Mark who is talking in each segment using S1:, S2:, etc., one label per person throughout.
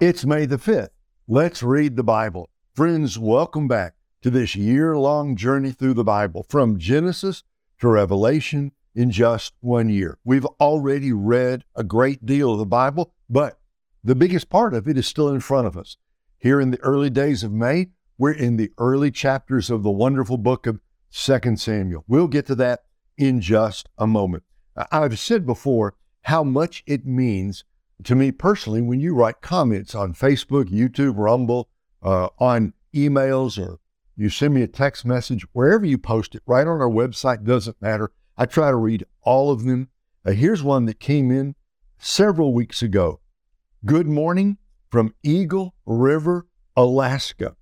S1: It's May the 5th. Let's read the Bible. Friends, welcome back to this year long journey through the Bible from Genesis to Revelation in just one year. We've already read a great deal of the Bible, but the biggest part of it is still in front of us. Here in the early days of May, we're in the early chapters of the wonderful book of 2 Samuel. We'll get to that in just a moment. I've said before how much it means to me personally when you write comments on Facebook, YouTube, Rumble, uh, on emails, or you send me a text message, wherever you post it, right on our website, doesn't matter. I try to read all of them. Uh, here's one that came in several weeks ago. Good morning from Eagle River, Alaska.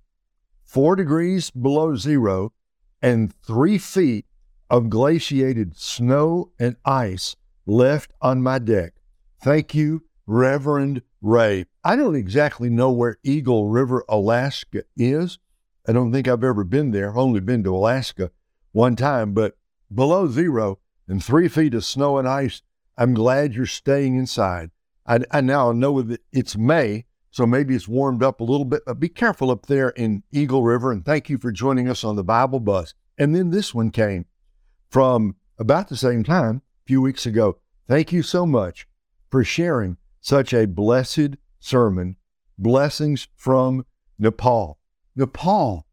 S1: Four degrees below zero and three feet of glaciated snow and ice left on my deck. Thank you Reverend Ray. I don't exactly know where Eagle River, Alaska is. I don't think I've ever been there. I've only been to Alaska one time, but below zero and three feet of snow and ice, I'm glad you're staying inside. I, I now know that it's May, so maybe it's warmed up a little bit, but be careful up there in Eagle River. And thank you for joining us on the Bible bus. And then this one came from about the same time, a few weeks ago. Thank you so much for sharing such a blessed sermon, Blessings from Nepal. Nepal.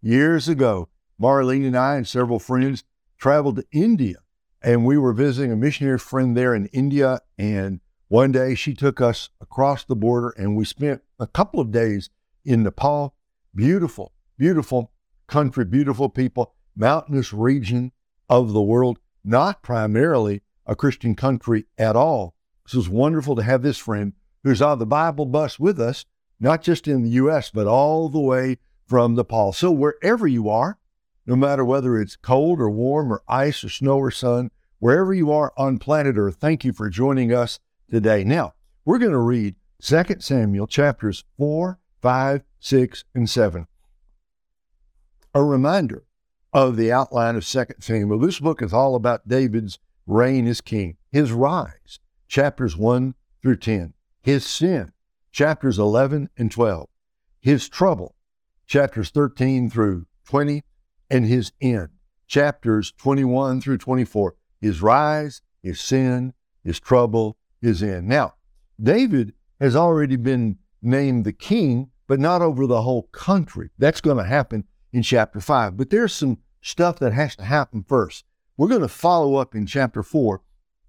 S1: Years ago, Marlene and I and several friends traveled to India, and we were visiting a missionary friend there in India. And one day she took us across the border, and we spent a couple of days in Nepal. Beautiful, beautiful country, beautiful people, mountainous region of the world, not primarily a Christian country at all, so it's wonderful to have this friend who's on the Bible bus with us, not just in the U.S., but all the way from Nepal. So wherever you are, no matter whether it's cold or warm or ice or snow or sun, wherever you are on planet Earth, thank you for joining us today. Now, we're going to read 2 Samuel chapters 4, 5, 6, and 7. A reminder of the outline of 2 Samuel. This book is all about David's reign as king, his rise, chapters 1 through 10. His sin, chapters 11 and 12. His trouble, chapters 13 through 20. And his end, chapters 21 through 24. His rise, his sin, his trouble, his end. Now, David has already been named the king, but not over the whole country. That's going to happen in chapter 5. But there's some stuff that has to happen first. We're going to follow up in chapter 4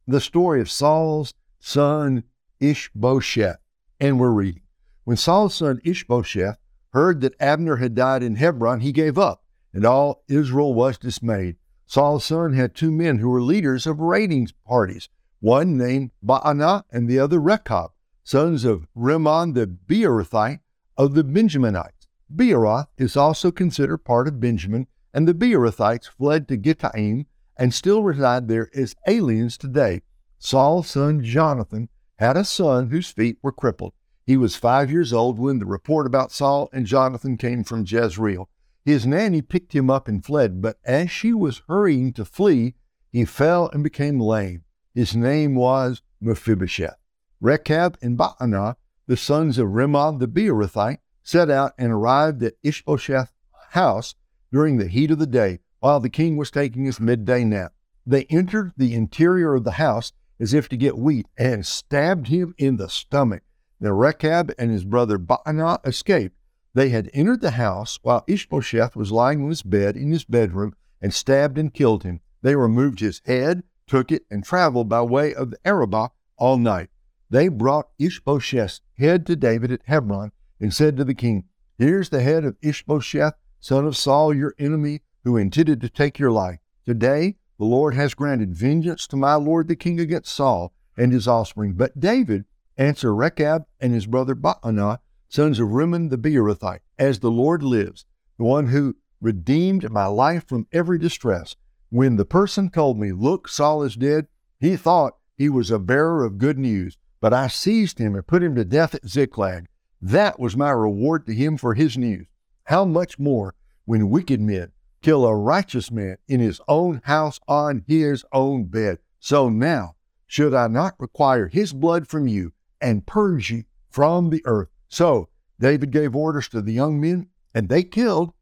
S1: the story of Saul's son Ishbosheth. And we're reading. When Saul's son Ishbosheth heard that Abner had died in Hebron, he gave up, and all Israel was dismayed. Saul's son had two men who were leaders of raiding parties, one named Baanah and the other Rechab, sons of Rimmon the Beerothite of the Benjaminites. Beeroth is also considered part of Benjamin, and the Beerothites fled to Gittaim and still reside there as aliens today. Saul's son Jonathan had a son whose feet were crippled. He was five years old when the report about Saul and Jonathan came from Jezreel. His nanny picked him up and fled, but as she was hurrying to flee, he fell and became lame. His name was Mephibosheth. Rechab and Baanah, the sons of Rimmon the Beerothite, set out and arrived at Ishbosheth's house during the heat of the day while the king was taking his midday nap. They entered the interior of the house as if to get wheat and stabbed him in the stomach. Then Rechab and his brother Baanah escaped. They had entered the house while Ishbosheth was lying on his bed in his bedroom and stabbed and killed him. They removed his head, took it, and traveled by way of the Arabah all night. They brought Ishbosheth's head to David at Hebron and said to the king, Here's the head of Ishbosheth, son of Saul, your enemy, who intended to take your life. Today, the Lord has granted vengeance to my Lord the king against Saul and his offspring. But David answered Rechab and his brother Baanah, sons of Rimmon the Beerothite, As the Lord lives, the one who redeemed my life from every distress. When the person told me, Look, Saul is dead, he thought he was a bearer of good news. But I seized him and put him to death at Ziklag. That was my reward to him for his news. How much more when wicked men kill a righteous man in his own house on his own bed. So now, should I not require his blood from you and purge you from the earth? So David gave orders to the young men, and they killed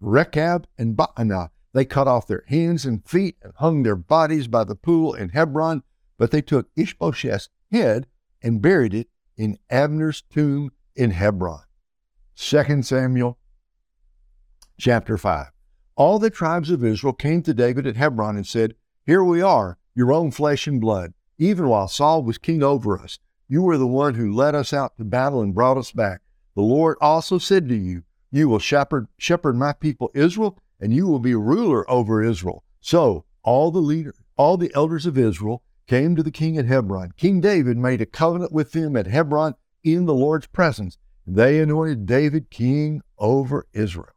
S1: Rechab and Baanah. They cut off their hands and feet and hung their bodies by the pool in Hebron, but they took Ishbosheth's head and buried it in Abner's tomb in Hebron. 2 Samuel chapter 5. All the tribes of Israel came to David at Hebron and said, Here we are, your own flesh and blood. Even while Saul was king over us, you were the one who led us out to battle and brought us back. The Lord also said to you, You will shepherd, shepherd my people Israel, and you will be ruler over Israel. So all the leaders, all the elders of Israel came to the king at Hebron. King David made a covenant with them at Hebron in the Lord's presence. They anointed David king over Israel.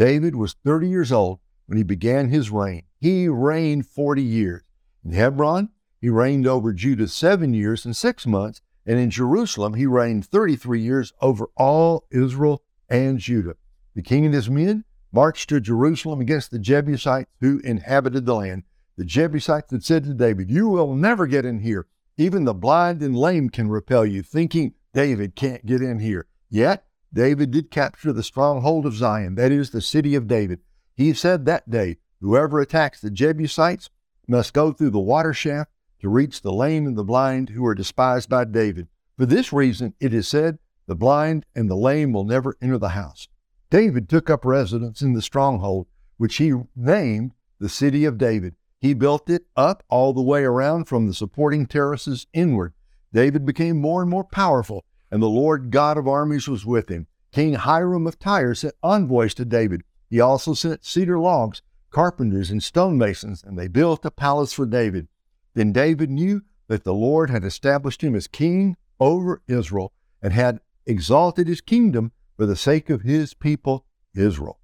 S1: David was 30 years old when he began his reign. He reigned 40 years. In Hebron, he reigned over Judah seven years and six months, and in Jerusalem, he reigned 33 years over all Israel and Judah. The king and his men marched to Jerusalem against the Jebusites who inhabited the land. The Jebusites had said to David, You will never get in here. Even the blind and lame can repel you, thinking David can't get in here. Yet David did capture the stronghold of Zion, that is, the city of David. He said that day, Whoever attacks the Jebusites must go through the water shaft to reach the lame and the blind who are despised by David. For this reason, it is said, The blind and the lame will never enter the house. David took up residence in the stronghold, which he named the city of David. He built it up all the way around from the supporting terraces inward. David became more and more powerful and the Lord God of armies was with him. King Hiram of Tyre sent envoys to David. He also sent cedar logs, carpenters, and stonemasons, and they built a palace for David. Then David knew that the Lord had established him as king over Israel and had exalted his kingdom for the sake of his people, Israel.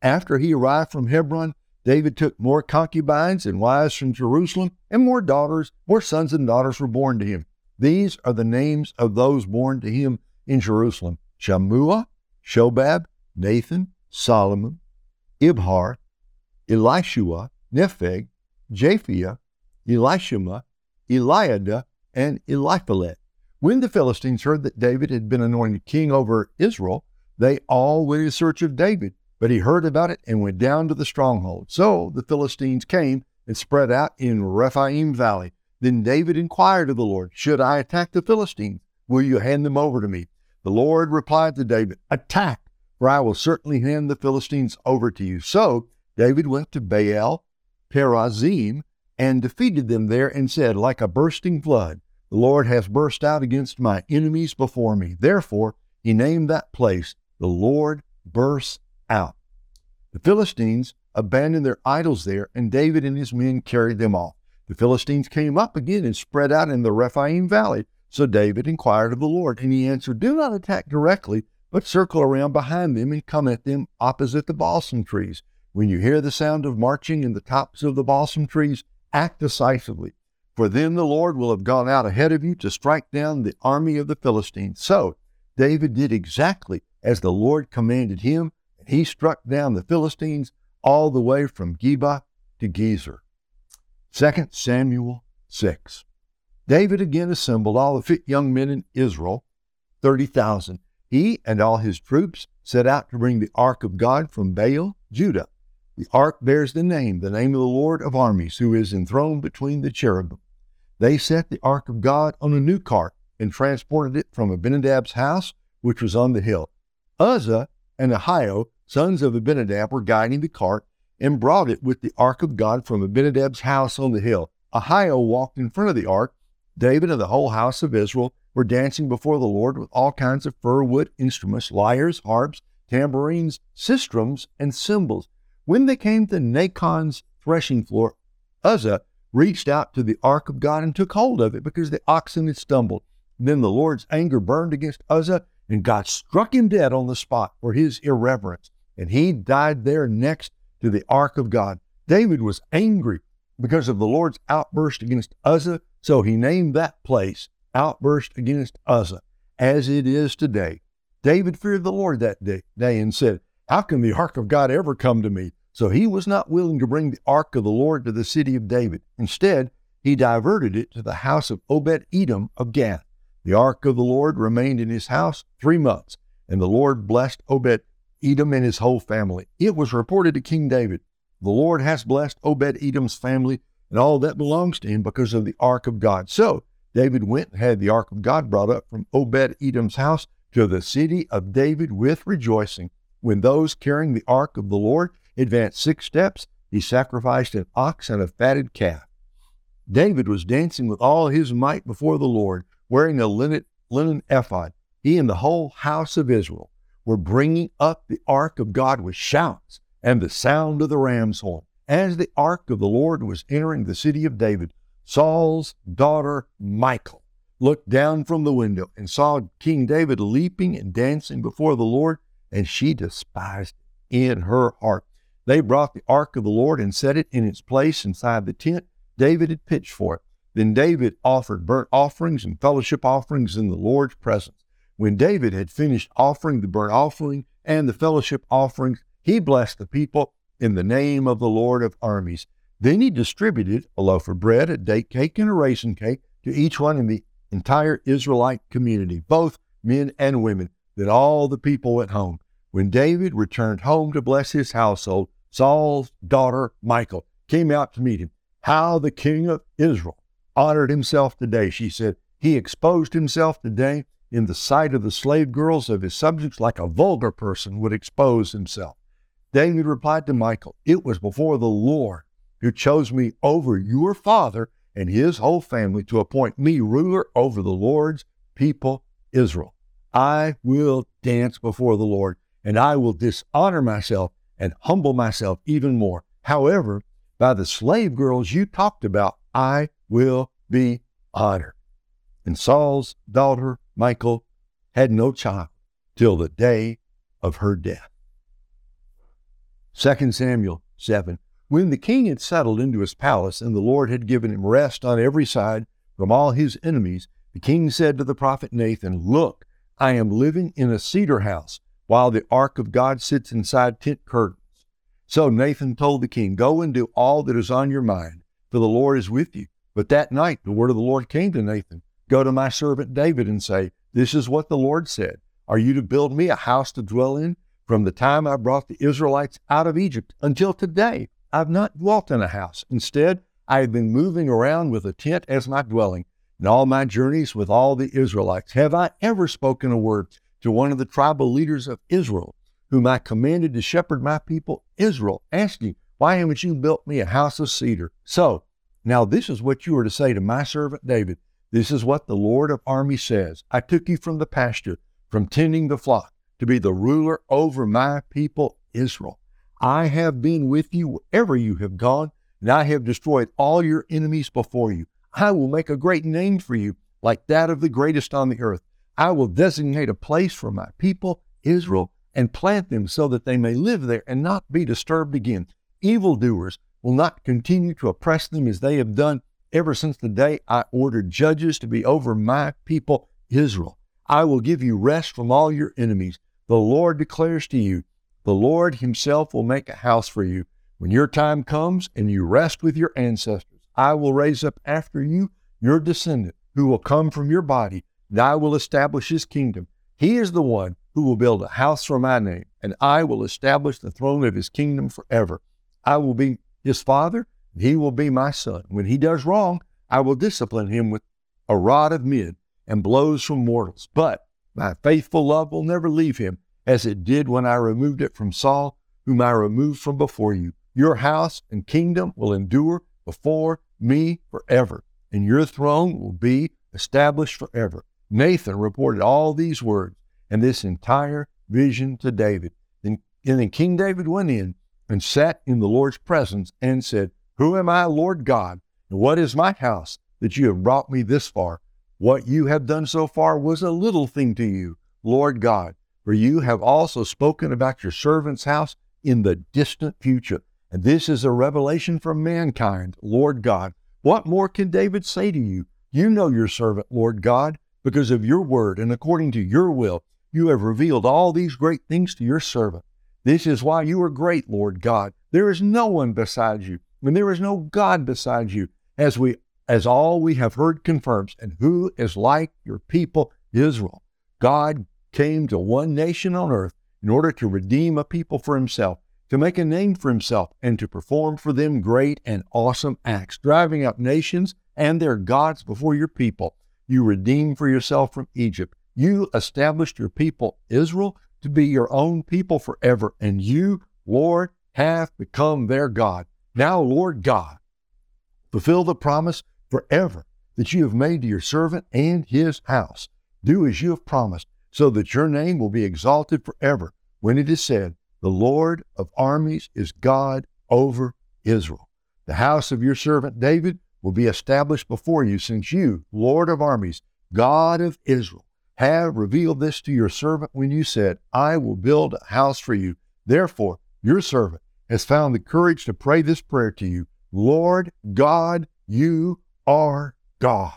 S1: After he arrived from Hebron, David took more concubines and wives from Jerusalem, and more daughters, more sons and daughters were born to him. These are the names of those born to him in Jerusalem Shammua, Shobab, Nathan, Solomon, Ibhar, Elishua, Nepheg, Japhia, Elishama, Eliada, and Eliphalet. When the Philistines heard that David had been anointed king over Israel, they all went in search of David. But he heard about it and went down to the stronghold. So the Philistines came and spread out in Rephaim Valley. Then David inquired of the Lord, Should I attack the Philistines? Will you hand them over to me? The Lord replied to David, Attack, for I will certainly hand the Philistines over to you. So David went to Baal Perazim and defeated them there and said, Like a bursting flood, the Lord has burst out against my enemies before me. Therefore, he named that place, The Lord bursts out. The Philistines abandoned their idols there, and David and his men carried them off. The Philistines came up again and spread out in the Rephaim valley. So David inquired of the Lord, and he answered, Do not attack directly, but circle around behind them and come at them opposite the balsam trees. When you hear the sound of marching in the tops of the balsam trees, act decisively, for then the Lord will have gone out ahead of you to strike down the army of the Philistines. So David did exactly as the Lord commanded him, and he struck down the Philistines all the way from Geba to Gezer. 2 Samuel 6. David again assembled all the fit young men in Israel, 30,000. He and all his troops set out to bring the ark of God from Baal, Judah. The ark bears the name, the name of the Lord of armies, who is enthroned between the cherubim. They set the ark of God on a new cart and transported it from Abinadab's house, which was on the hill. Uzzah and Ahio, sons of Abinadab, were guiding the cart, and brought it with the ark of God from Abinadab's house on the hill. Ahio walked in front of the ark. David and the whole house of Israel were dancing before the Lord with all kinds of fir wood instruments, lyres, harps, tambourines, sistrums, and cymbals. When they came to Nacon's threshing floor, Uzzah reached out to the ark of God and took hold of it because the oxen had stumbled. Then the Lord's anger burned against Uzzah, and God struck him dead on the spot for his irreverence. And he died there next to the ark of God. David was angry because of the Lord's outburst against Uzzah, so he named that place Outburst Against Uzzah, as it is today. David feared the Lord that day, day and said, How can the ark of God ever come to me? So he was not willing to bring the ark of the Lord to the city of David. Instead, he diverted it to the house of Obed Edom of Gath. The ark of the Lord remained in his house three months, and the Lord blessed Obed Edom and his whole family. It was reported to King David, The Lord has blessed Obed Edom's family and all that belongs to him because of the ark of God. So David went and had the ark of God brought up from Obed Edom's house to the city of David with rejoicing. When those carrying the ark of the Lord advanced six steps, he sacrificed an ox and a fatted calf. David was dancing with all his might before the Lord, wearing a linen, linen ephod. He and the whole house of Israel were bringing up the ark of God with shouts and the sound of the ram's horn. As the ark of the Lord was entering the city of David, Saul's daughter Michal looked down from the window and saw King David leaping and dancing before the Lord, and she despised it in her heart. They brought the ark of the Lord and set it in its place inside the tent David had pitched for it. Then David offered burnt offerings and fellowship offerings in the Lord's presence. When David had finished offering the burnt offering and the fellowship offerings, he blessed the people in the name of the Lord of armies. Then he distributed a loaf of bread, a date cake, and a raisin cake to each one in the entire Israelite community, both men and women. Then all the people went home. When David returned home to bless his household, Saul's daughter Michal came out to meet him. How the king of Israel honored himself today, she said. He exposed himself today in the sight of the slave girls of his subjects like a vulgar person would expose himself. David replied to Michal, It was before the Lord who chose me over your father and his whole family to appoint me ruler over the Lord's people, Israel. I will dance before the Lord, and I will dishonor myself and humble myself even more. However, by the slave girls you talked about, I will be honored. And Saul's daughter Michal had no child till the day of her death. 2 Samuel 7. When the king had settled into his palace and the Lord had given him rest on every side from all his enemies, the king said to the prophet Nathan, Look, I am living in a cedar house while the ark of God sits inside tent curtains. So Nathan told the king, Go and do all that is on your mind, for the Lord is with you. But that night the word of the Lord came to Nathan Go to my servant David and say, This is what the Lord said. Are you to build me a house to dwell in? From the time I brought the Israelites out of Egypt until today, I've not dwelt in a house. Instead, I have been moving around with a tent as my dwelling. In all my journeys with all the Israelites, have I ever spoken a word to one of the tribal leaders of Israel, whom I commanded to shepherd my people Israel, asking, Why haven't you built me a house of cedar? So, now this is what you are to say to my servant David. This is what the Lord of armies says I took you from the pasture, from tending the flock, to be the ruler over my people Israel. I have been with you wherever you have gone, and I have destroyed all your enemies before you. I will make a great name for you, like that of the greatest on the earth. I will designate a place for my people Israel and plant them so that they may live there and not be disturbed again. Evildoers will not continue to oppress them as they have done ever since the day I ordered judges to be over my people, Israel. I will give you rest from all your enemies. The Lord declares to you, the Lord Himself will make a house for you. When your time comes and you rest with your ancestors, I will raise up after you your descendant who will come from your body, and I will establish His kingdom. He is the one who will build a house for my name, and I will establish the throne of His kingdom forever. I will be His father, he will be my son. When he does wrong, I will discipline him with a rod of men and blows from mortals. But my faithful love will never leave him, as it did when I removed it from Saul, whom I removed from before you. Your house and kingdom will endure before me forever, and your throne will be established forever. Nathan reported all these words and this entire vision to David. And then King David went in and sat in the Lord's presence and said, who am I, Lord God? And what is my house that you have brought me this far? What you have done so far was a little thing to you, Lord God, for you have also spoken about your servant's house in the distant future. And this is a revelation from mankind, Lord God. What more can David say to you? You know your servant, Lord God, because of your word and according to your will, you have revealed all these great things to your servant. This is why you are great, Lord God. There is no one besides you and there is no God besides you, as we as all we have heard confirms, and who is like your people Israel. God came to one nation on earth in order to redeem a people for himself, to make a name for himself, and to perform for them great and awesome acts, driving out nations and their gods before your people. You redeemed for yourself from Egypt. You established your people, Israel, to be your own people forever, and you, Lord, have become their God. Now, Lord God, fulfill the promise forever that you have made to your servant and his house. Do as you have promised, so that your name will be exalted forever when it is said, The Lord of armies is God over Israel. The house of your servant David will be established before you, since you, Lord of armies, God of Israel, have revealed this to your servant when you said, I will build a house for you. Therefore, your servant has found the courage to pray this prayer to you Lord God, you are God.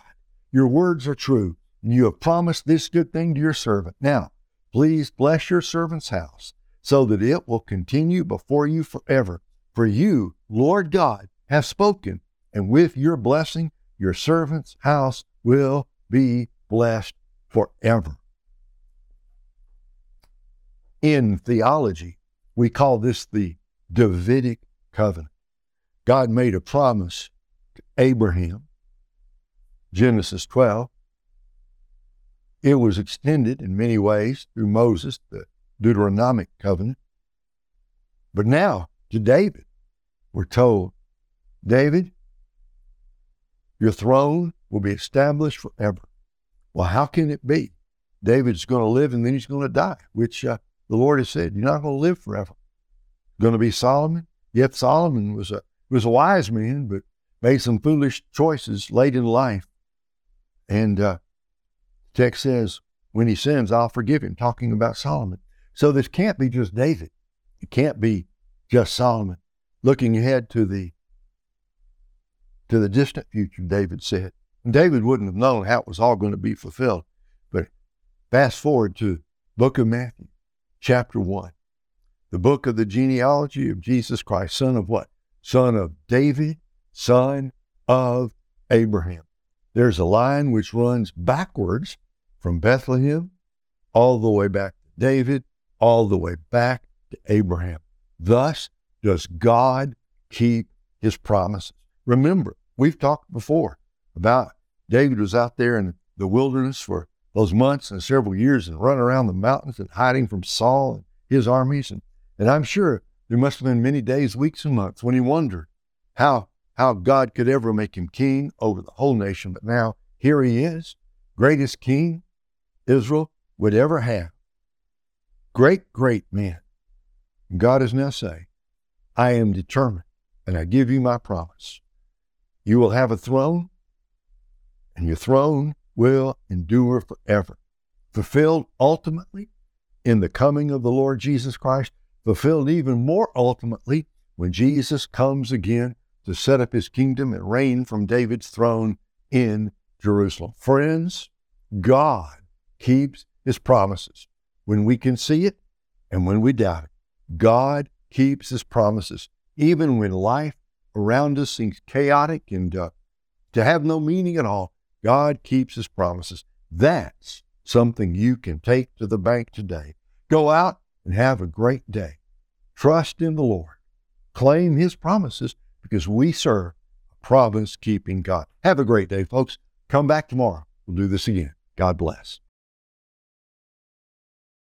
S1: Your words are true, and you have promised this good thing to your servant. Now, please bless your servant's house, so that it will continue before you forever. For you, Lord God, have spoken, and with your blessing, your servant's house will be blessed forever. In theology, we call this the Davidic covenant. God made a promise to Abraham, Genesis 12. It was extended in many ways through Moses, the Deuteronomic covenant. But now to David, we're told, David, your throne will be established forever. Well, how can it be? David's going to live and then he's going to die, which uh, the Lord has said, you're not going to live forever. Going to be Solomon? Yet Solomon was a, was a wise man, but made some foolish choices late in life. And uh, text says, when he sins, I'll forgive him, talking about Solomon. So this can't be just David. It can't be just Solomon. Looking ahead to the to the distant future, David said. David wouldn't have known how it was all going to be fulfilled. But fast forward to book of Matthew chapter 1, the book of the genealogy of Jesus Christ, son of what? Son of David, son of Abraham. There's a line which runs backwards from Bethlehem all the way back to David, all the way back to Abraham. Thus does God keep his promises. Remember, we've talked before about David was out there in the wilderness for those months and several years and run around the mountains and hiding from Saul and his armies. And, and I'm sure there must have been many days, weeks, and months when he wondered how, how God could ever make him king over the whole nation. But now here he is, greatest king Israel would ever have. Great, great man. And God is now saying, I am determined and I give you my promise. You will have a throne, and your throne will endure forever. Fulfilled ultimately in the coming of the Lord Jesus Christ, fulfilled even more ultimately when Jesus comes again to set up his kingdom and reign from David's throne in Jerusalem. Friends, God keeps his promises when we can see it and when we doubt it. God keeps his promises, even when life around us seems chaotic and uh, to have no meaning at all. God keeps his promises. That's something you can take to the bank today. Go out and have a great day. Trust in the Lord. Claim his promises because we serve a promise keeping God. Have a great day, folks. Come back tomorrow. We'll do this again. God bless.